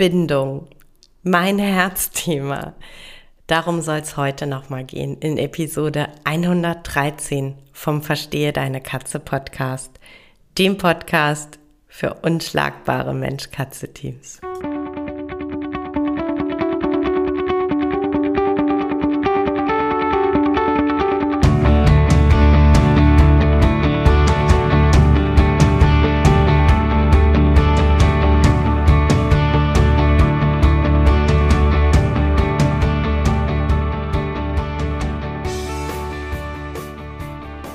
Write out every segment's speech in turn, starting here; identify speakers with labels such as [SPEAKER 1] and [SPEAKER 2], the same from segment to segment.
[SPEAKER 1] Bindung, mein Herzthema. Darum soll es heute nochmal gehen in Episode 113 vom Verstehe deine Katze Podcast, dem Podcast für unschlagbare Mensch-Katze-Teams.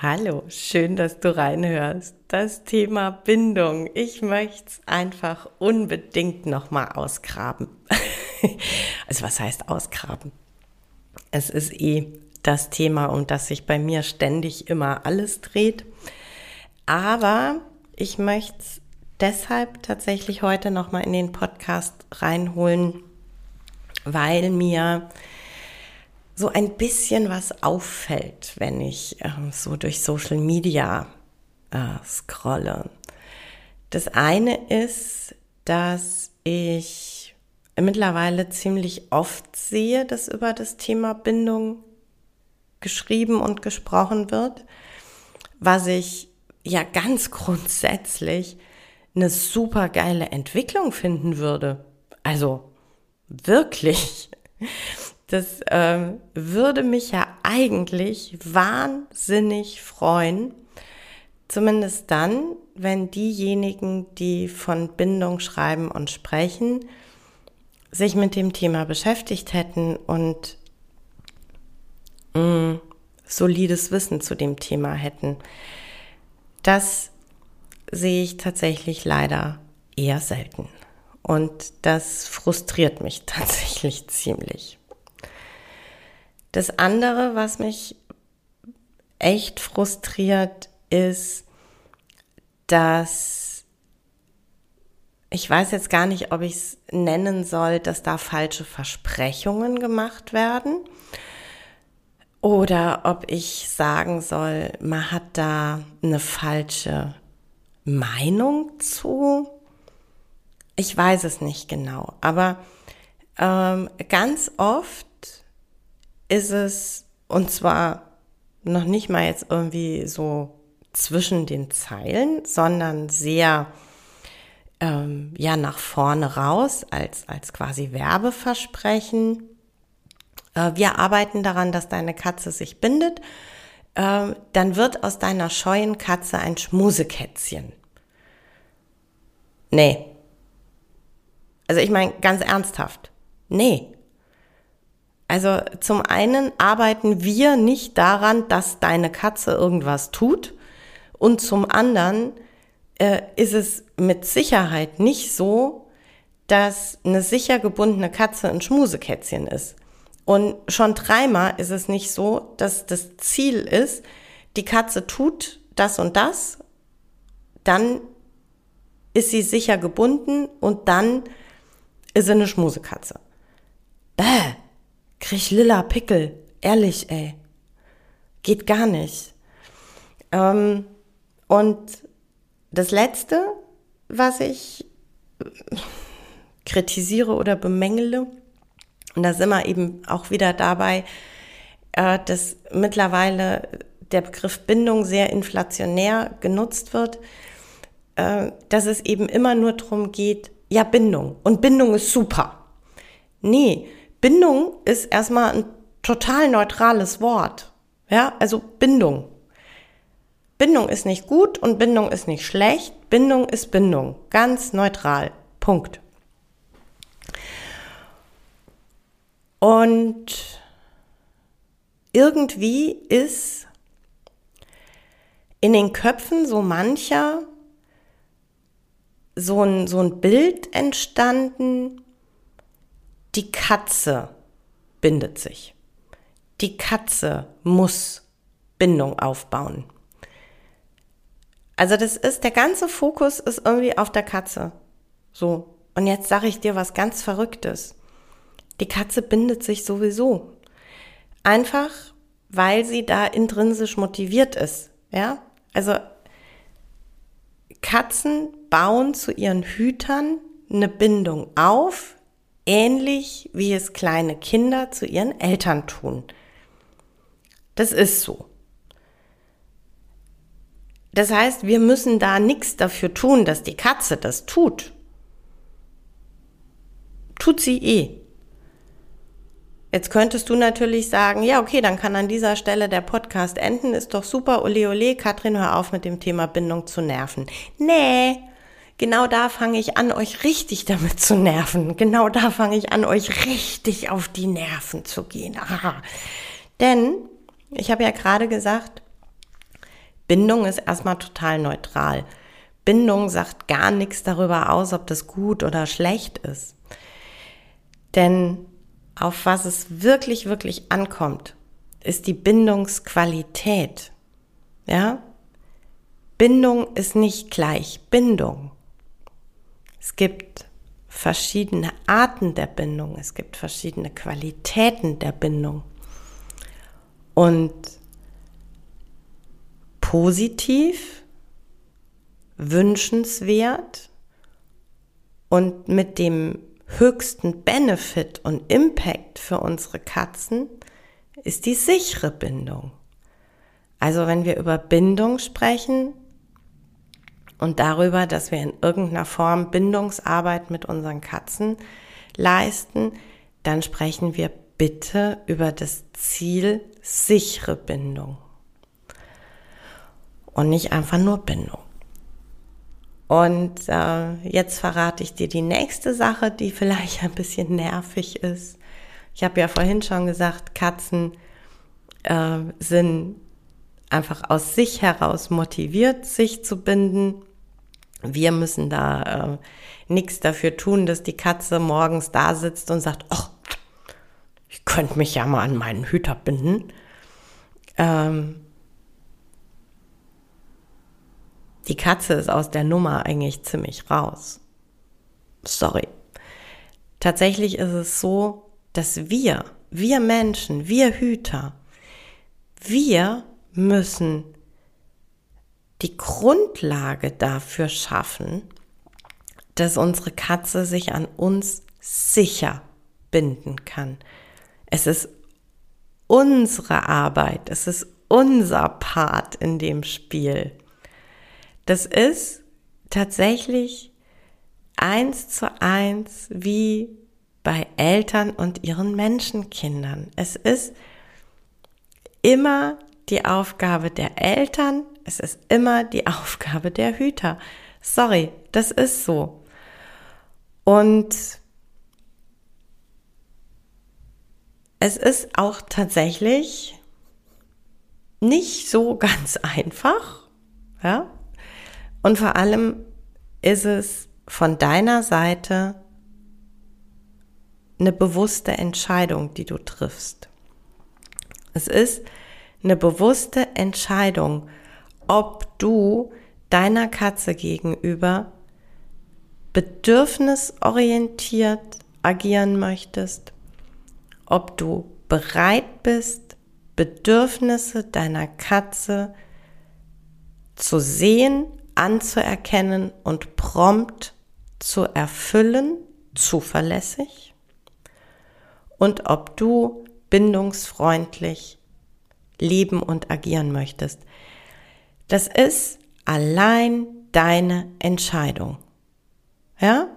[SPEAKER 1] Hallo, schön, dass du reinhörst. Das Thema Bindung. Ich möchte es einfach unbedingt nochmal ausgraben. also was heißt ausgraben? Es ist eh das Thema, um das sich bei mir ständig immer alles dreht. Aber ich möchte es deshalb tatsächlich heute nochmal in den Podcast reinholen, weil mir so ein bisschen was auffällt, wenn ich äh, so durch Social Media äh, scrolle. Das eine ist, dass ich mittlerweile ziemlich oft sehe, dass über das Thema Bindung geschrieben und gesprochen wird, was ich ja ganz grundsätzlich eine super geile Entwicklung finden würde. Also wirklich. Das ähm, würde mich ja eigentlich wahnsinnig freuen, zumindest dann, wenn diejenigen, die von Bindung schreiben und sprechen, sich mit dem Thema beschäftigt hätten und mh, mm, solides Wissen zu dem Thema hätten. Das sehe ich tatsächlich leider eher selten. Und das frustriert mich tatsächlich ziemlich. Das andere, was mich echt frustriert, ist, dass ich weiß jetzt gar nicht, ob ich es nennen soll, dass da falsche Versprechungen gemacht werden oder ob ich sagen soll, man hat da eine falsche Meinung zu. Ich weiß es nicht genau, aber ähm, ganz oft ist es, und zwar noch nicht mal jetzt irgendwie so zwischen den Zeilen, sondern sehr ähm, ja nach vorne raus als, als quasi Werbeversprechen. Äh, wir arbeiten daran, dass deine Katze sich bindet. Äh, dann wird aus deiner scheuen Katze ein Schmusekätzchen. Nee. Also ich meine ganz ernsthaft. Nee. Also zum einen arbeiten wir nicht daran, dass deine Katze irgendwas tut und zum anderen äh, ist es mit Sicherheit nicht so, dass eine sicher gebundene Katze ein Schmusekätzchen ist. Und schon dreimal ist es nicht so, dass das Ziel ist, die Katze tut das und das, dann ist sie sicher gebunden und dann ist sie eine Schmusekatze. Bäh krieg lila Pickel. Ehrlich, ey. Geht gar nicht. Ähm, und das Letzte, was ich kritisiere oder bemängele, und da sind wir eben auch wieder dabei, äh, dass mittlerweile der Begriff Bindung sehr inflationär genutzt wird, äh, dass es eben immer nur darum geht, ja, Bindung. Und Bindung ist super. Nee, Bindung ist erstmal ein total neutrales Wort. Ja, also Bindung. Bindung ist nicht gut und Bindung ist nicht schlecht. Bindung ist Bindung. Ganz neutral. Punkt. Und irgendwie ist in den Köpfen so mancher so ein, so ein Bild entstanden, die Katze bindet sich. Die Katze muss Bindung aufbauen. Also das ist, der ganze Fokus ist irgendwie auf der Katze. So. Und jetzt sage ich dir was ganz Verrücktes. Die Katze bindet sich sowieso. Einfach, weil sie da intrinsisch motiviert ist. Ja? Also, Katzen bauen zu ihren Hütern eine Bindung auf, ähnlich wie es kleine Kinder zu ihren Eltern tun. Das ist so. Das heißt, wir müssen da nichts dafür tun, dass die Katze das tut. Tut sie eh. Jetzt könntest du natürlich sagen, ja, okay, dann kann an dieser Stelle der Podcast enden, ist doch super, ole ole, Katrin, hör auf mit dem Thema Bindung zu nerven. Nee, genau da fange ich an, euch richtig damit zu nerven. Genau da fange ich an, euch richtig auf die Nerven zu gehen. Aha. Denn, ich habe ja gerade gesagt, Bindung ist erstmal total neutral. Bindung sagt gar nichts darüber aus, ob das gut oder schlecht ist. Denn auf was es wirklich, wirklich ankommt, ist die Bindungsqualität. Ja? Bindung ist nicht gleich Bindung. Es gibt verschiedene Arten der Bindung, es gibt verschiedene Qualitäten der Bindung. Und positiv, wünschenswert und mit dem höchsten Benefit und Impact für unsere Katzen ist die sichere Bindung. Also wenn wir über Bindung sprechen und darüber, dass wir in irgendeiner Form Bindungsarbeit mit unseren Katzen leisten, dann sprechen wir bitte über das Ziel sichere Bindung und nicht einfach nur Bindung. Und äh, jetzt verrate ich dir die nächste Sache, die vielleicht ein bisschen nervig ist. Ich habe ja vorhin schon gesagt, Katzen äh, sind einfach aus sich heraus motiviert, sich zu binden. Wir müssen da äh, nichts dafür tun, dass die Katze morgens da sitzt und sagt, ach, ich könnte mich ja mal an meinen Hüter binden. Ähm, Die Katze ist aus der Nummer eigentlich ziemlich raus. Sorry. Tatsächlich ist es so, dass wir, wir Menschen, wir Hüter, wir müssen die Grundlage dafür schaffen, dass unsere Katze sich an uns sicher binden kann. Es ist unsere Arbeit, es ist unser Part in dem Spiel. Das ist tatsächlich eins zu eins wie bei Eltern und ihren Menschenkindern. Es ist immer die Aufgabe der Eltern, es ist immer die Aufgabe der Hüter. Sorry, das ist so. Und es ist auch tatsächlich nicht so ganz einfach, ja, und vor allem ist es von deiner Seite eine bewusste Entscheidung, die du triffst. Es ist eine bewusste Entscheidung, ob du deiner Katze gegenüber bedürfnisorientiert agieren möchtest, ob du bereit bist, Bedürfnisse deiner Katze zu sehen anzuerkennen und prompt zu erfüllen, zuverlässig und ob du bindungsfreundlich leben und agieren möchtest. Das ist allein deine Entscheidung. Ja?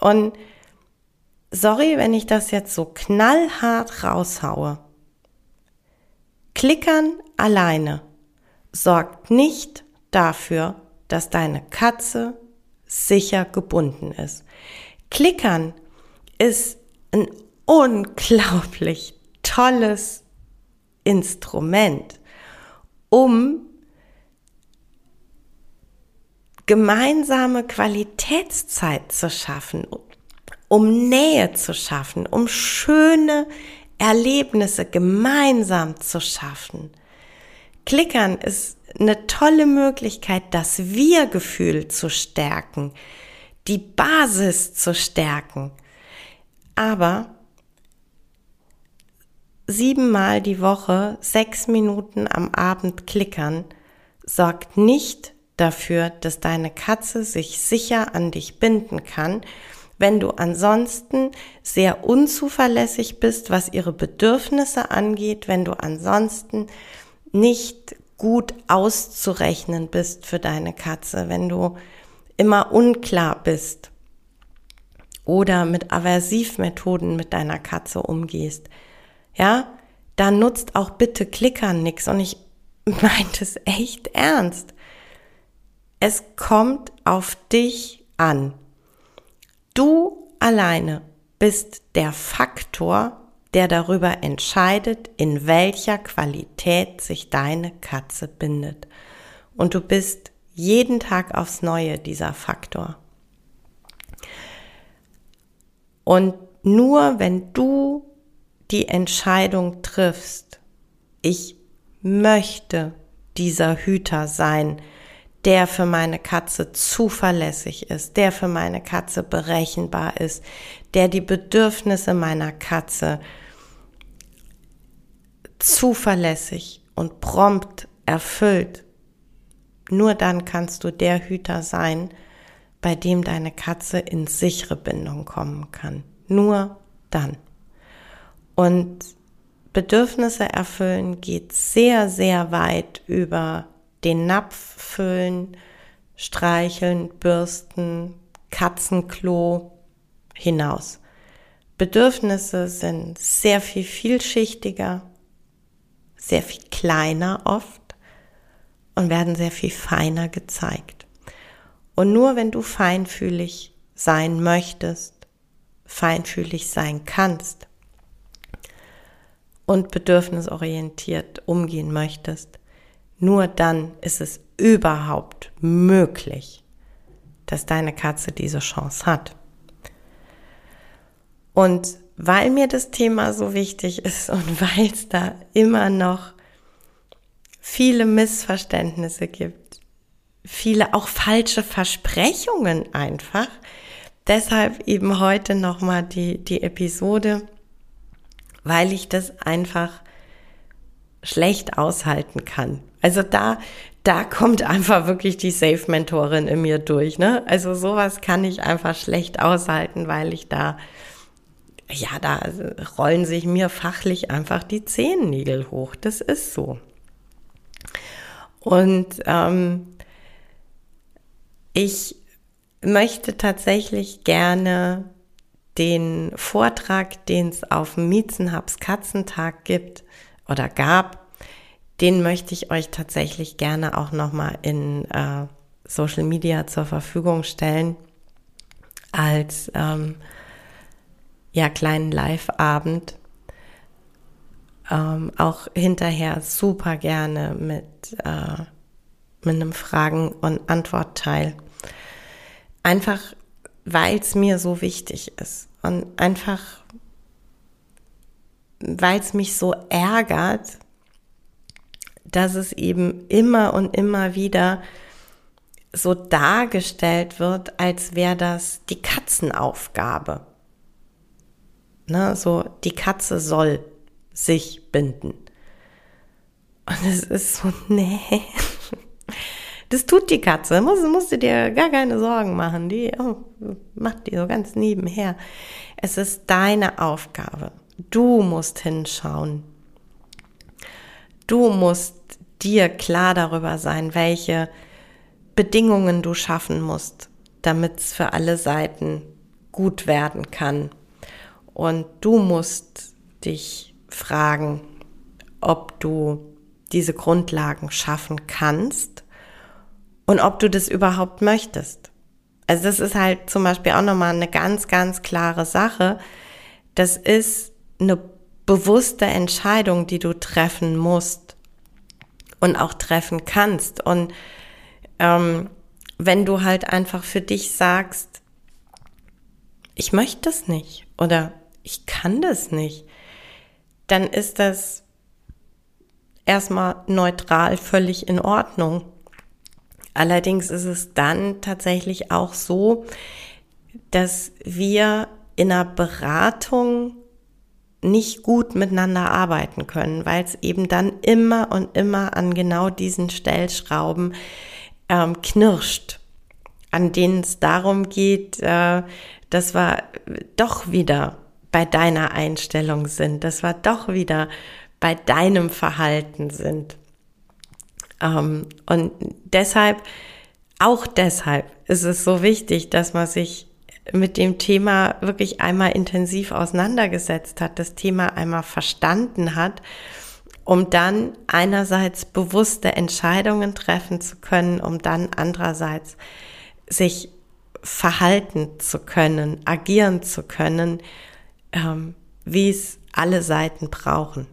[SPEAKER 1] Und sorry, wenn ich das jetzt so knallhart raushaue. Klickern alleine sorgt nicht dafür, dass deine Katze sicher gebunden ist. Klickern ist ein unglaublich tolles Instrument, um gemeinsame Qualitätszeit zu schaffen, um Nähe zu schaffen, um schöne Erlebnisse gemeinsam zu schaffen. Klickern ist eine tolle Möglichkeit, das Wir-Gefühl zu stärken, die Basis zu stärken. Aber siebenmal die Woche, sechs Minuten am Abend klickern, sorgt nicht dafür, dass deine Katze sich sicher an dich binden kann, wenn du ansonsten sehr unzuverlässig bist, was ihre Bedürfnisse angeht, wenn du ansonsten nicht gut auszurechnen bist für deine Katze, wenn du immer unklar bist oder mit Aversivmethoden mit deiner Katze umgehst, ja, dann nutzt auch bitte Klickern nix und ich meinte es echt ernst. Es kommt auf dich an. Du alleine bist der Faktor, der darüber entscheidet, in welcher Qualität sich deine Katze bindet. Und du bist jeden Tag aufs Neue dieser Faktor. Und nur wenn du die Entscheidung triffst, ich möchte dieser Hüter sein, der für meine Katze zuverlässig ist, der für meine Katze berechenbar ist, der die Bedürfnisse meiner Katze zuverlässig und prompt erfüllt. Nur dann kannst du der Hüter sein, bei dem deine Katze in sichere Bindung kommen kann. Nur dann. Und Bedürfnisse erfüllen geht sehr, sehr weit über den Napf füllen, streicheln, bürsten, Katzenklo hinaus. Bedürfnisse sind sehr viel vielschichtiger, sehr viel kleiner oft und werden sehr viel feiner gezeigt. Und nur wenn du feinfühlig sein möchtest, feinfühlig sein kannst und bedürfnisorientiert umgehen möchtest, nur dann ist es überhaupt möglich, dass deine Katze diese Chance hat. Und weil mir das Thema so wichtig ist und weil es da immer noch viele Missverständnisse gibt, viele auch falsche Versprechungen einfach, deshalb eben heute nochmal die, die Episode, weil ich das einfach schlecht aushalten kann. Also da, da kommt einfach wirklich die Safe-Mentorin in mir durch. Ne? Also sowas kann ich einfach schlecht aushalten, weil ich da, ja, da rollen sich mir fachlich einfach die Zehennägel hoch. Das ist so. Und ähm, ich möchte tatsächlich gerne den Vortrag, den es auf dem Miezenhubs Katzentag gibt oder gab, den möchte ich euch tatsächlich gerne auch nochmal in äh, Social Media zur Verfügung stellen als ähm, ja kleinen Live-Abend. Ähm, auch hinterher super gerne mit, äh, mit einem Fragen- und Antwortteil. Einfach, weil es mir so wichtig ist und einfach, weil es mich so ärgert, dass es eben immer und immer wieder so dargestellt wird, als wäre das die Katzenaufgabe. Ne, so die Katze soll sich binden. Und es ist so, nee. Das tut die Katze, musst, musst du dir gar keine Sorgen machen. Die oh, macht die so ganz nebenher. Es ist deine Aufgabe. Du musst hinschauen. Du musst dir klar darüber sein, welche Bedingungen du schaffen musst, damit es für alle Seiten gut werden kann. Und du musst dich fragen, ob du diese Grundlagen schaffen kannst und ob du das überhaupt möchtest. Also das ist halt zum Beispiel auch nochmal eine ganz, ganz klare Sache. Das ist eine bewusste Entscheidung, die du treffen musst und auch treffen kannst. Und ähm, wenn du halt einfach für dich sagst, ich möchte das nicht oder ich kann das nicht, dann ist das erstmal neutral völlig in Ordnung. Allerdings ist es dann tatsächlich auch so, dass wir in einer Beratung nicht gut miteinander arbeiten können, weil es eben dann immer und immer an genau diesen Stellschrauben ähm, knirscht, an denen es darum geht, äh, dass wir doch wieder bei deiner Einstellung sind, dass wir doch wieder bei deinem Verhalten sind. Ähm, und deshalb, auch deshalb ist es so wichtig, dass man sich mit dem Thema wirklich einmal intensiv auseinandergesetzt hat, das Thema einmal verstanden hat, um dann einerseits bewusste Entscheidungen treffen zu können, um dann andererseits sich verhalten zu können, agieren zu können, ähm, wie es alle Seiten brauchen.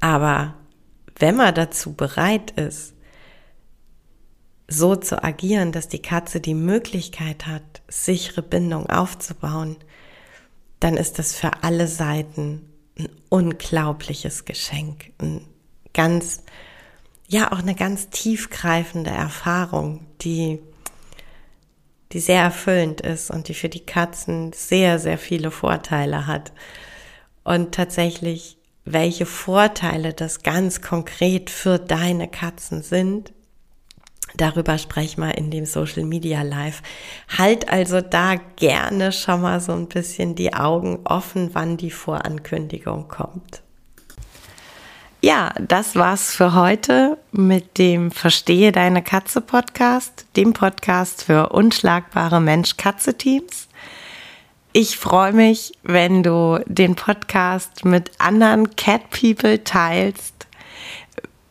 [SPEAKER 1] Aber wenn man dazu bereit ist, so zu agieren, dass die Katze die Möglichkeit hat, sichere Bindung aufzubauen, dann ist das für alle Seiten ein unglaubliches Geschenk, ein ganz, ja, auch eine ganz tiefgreifende Erfahrung, die, die sehr erfüllend ist und die für die Katzen sehr, sehr viele Vorteile hat. Und tatsächlich, welche Vorteile das ganz konkret für deine Katzen sind, Darüber sprechen wir in dem Social Media Live. Halt also da gerne schon mal so ein bisschen die Augen offen, wann die Vorankündigung kommt. Ja, das war's für heute mit dem Verstehe deine Katze Podcast, dem Podcast für unschlagbare Mensch-Katze-Teams. Ich freue mich, wenn du den Podcast mit anderen Cat People teilst